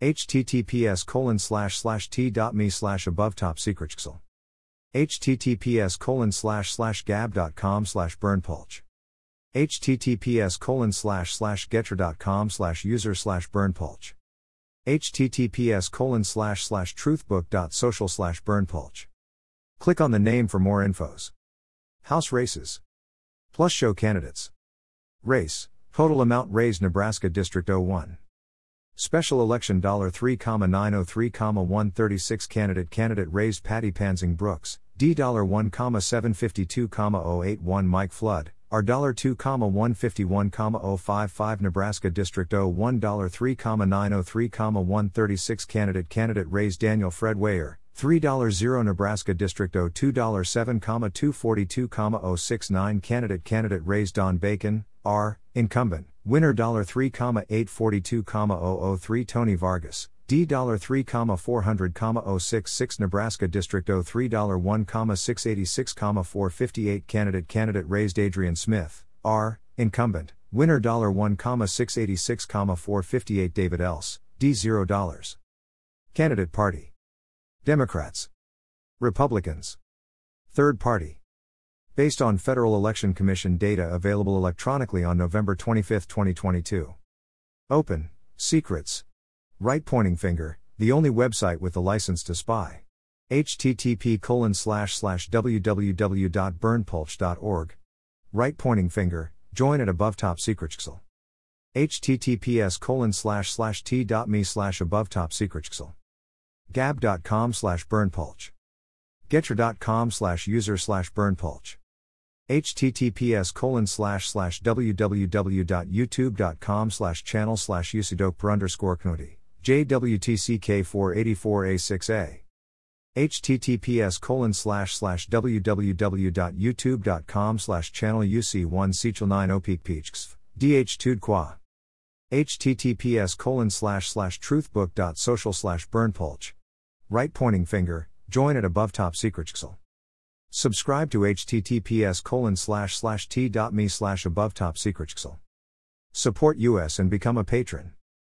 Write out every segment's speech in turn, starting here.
Https colon slash slash t.me slash above top secret https colon slash slash gab.com slash berndpulch https colon slash slash getter.com slash user slash berndpulch https colon slash slash truthbook.social slash berndpulch click on the name for more infos. House races. Plus show candidates. Race. Total amount raised nebraska district 01 Special election $3,903,136 candidate candidate raised Patty Pansing Brooks, D $1,752,081 Mike Flood, R $2,151,055 Nebraska District 01 $3,903,136 candidate candidate raised Daniel Fred Weyer, $3 Nebraska District 02 $7,242,069 candidate candidate raised Don Bacon, R, incumbent, winner $3,842,003 Tony Vargas, D $3,400,066 Nebraska District 03 $1,686,458 candidate candidate raised Adrian Smith, R, incumbent, winner $1,686,458 David Else, D $0. Candidate Party. Democrats. Republicans. Third Party Based on Federal Election Commission data available electronically on November 25, 2022. Open, Secrets. Right pointing finger, the only website with the license to spy. http colon slash slash www.berndpulch.org. Right pointing finger, join at above top secret https colon slash slash t.me slash above top gab.com slash berndpulch getter.com slash user slash berndpulch https colon slash slash www.youtube.com slash channel slash usidok underscore knodi jwtck 484a6a https colon slash slash www.youtube.com slash channel uc1 sechel 9 opik peachks dh tud qua https colon slash slash truthbook.social slash berndpulch right pointing finger join at above top secret Subscribe to https colon slash slash t.me slash above top secret Support us and become a patron.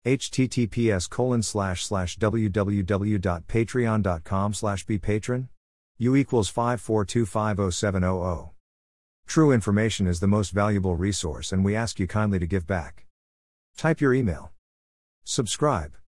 https colon slash slash www.patreon.com slash be patron. U equals 542507000. True information is the most valuable resource and we ask you kindly to give back. Type your email. Subscribe.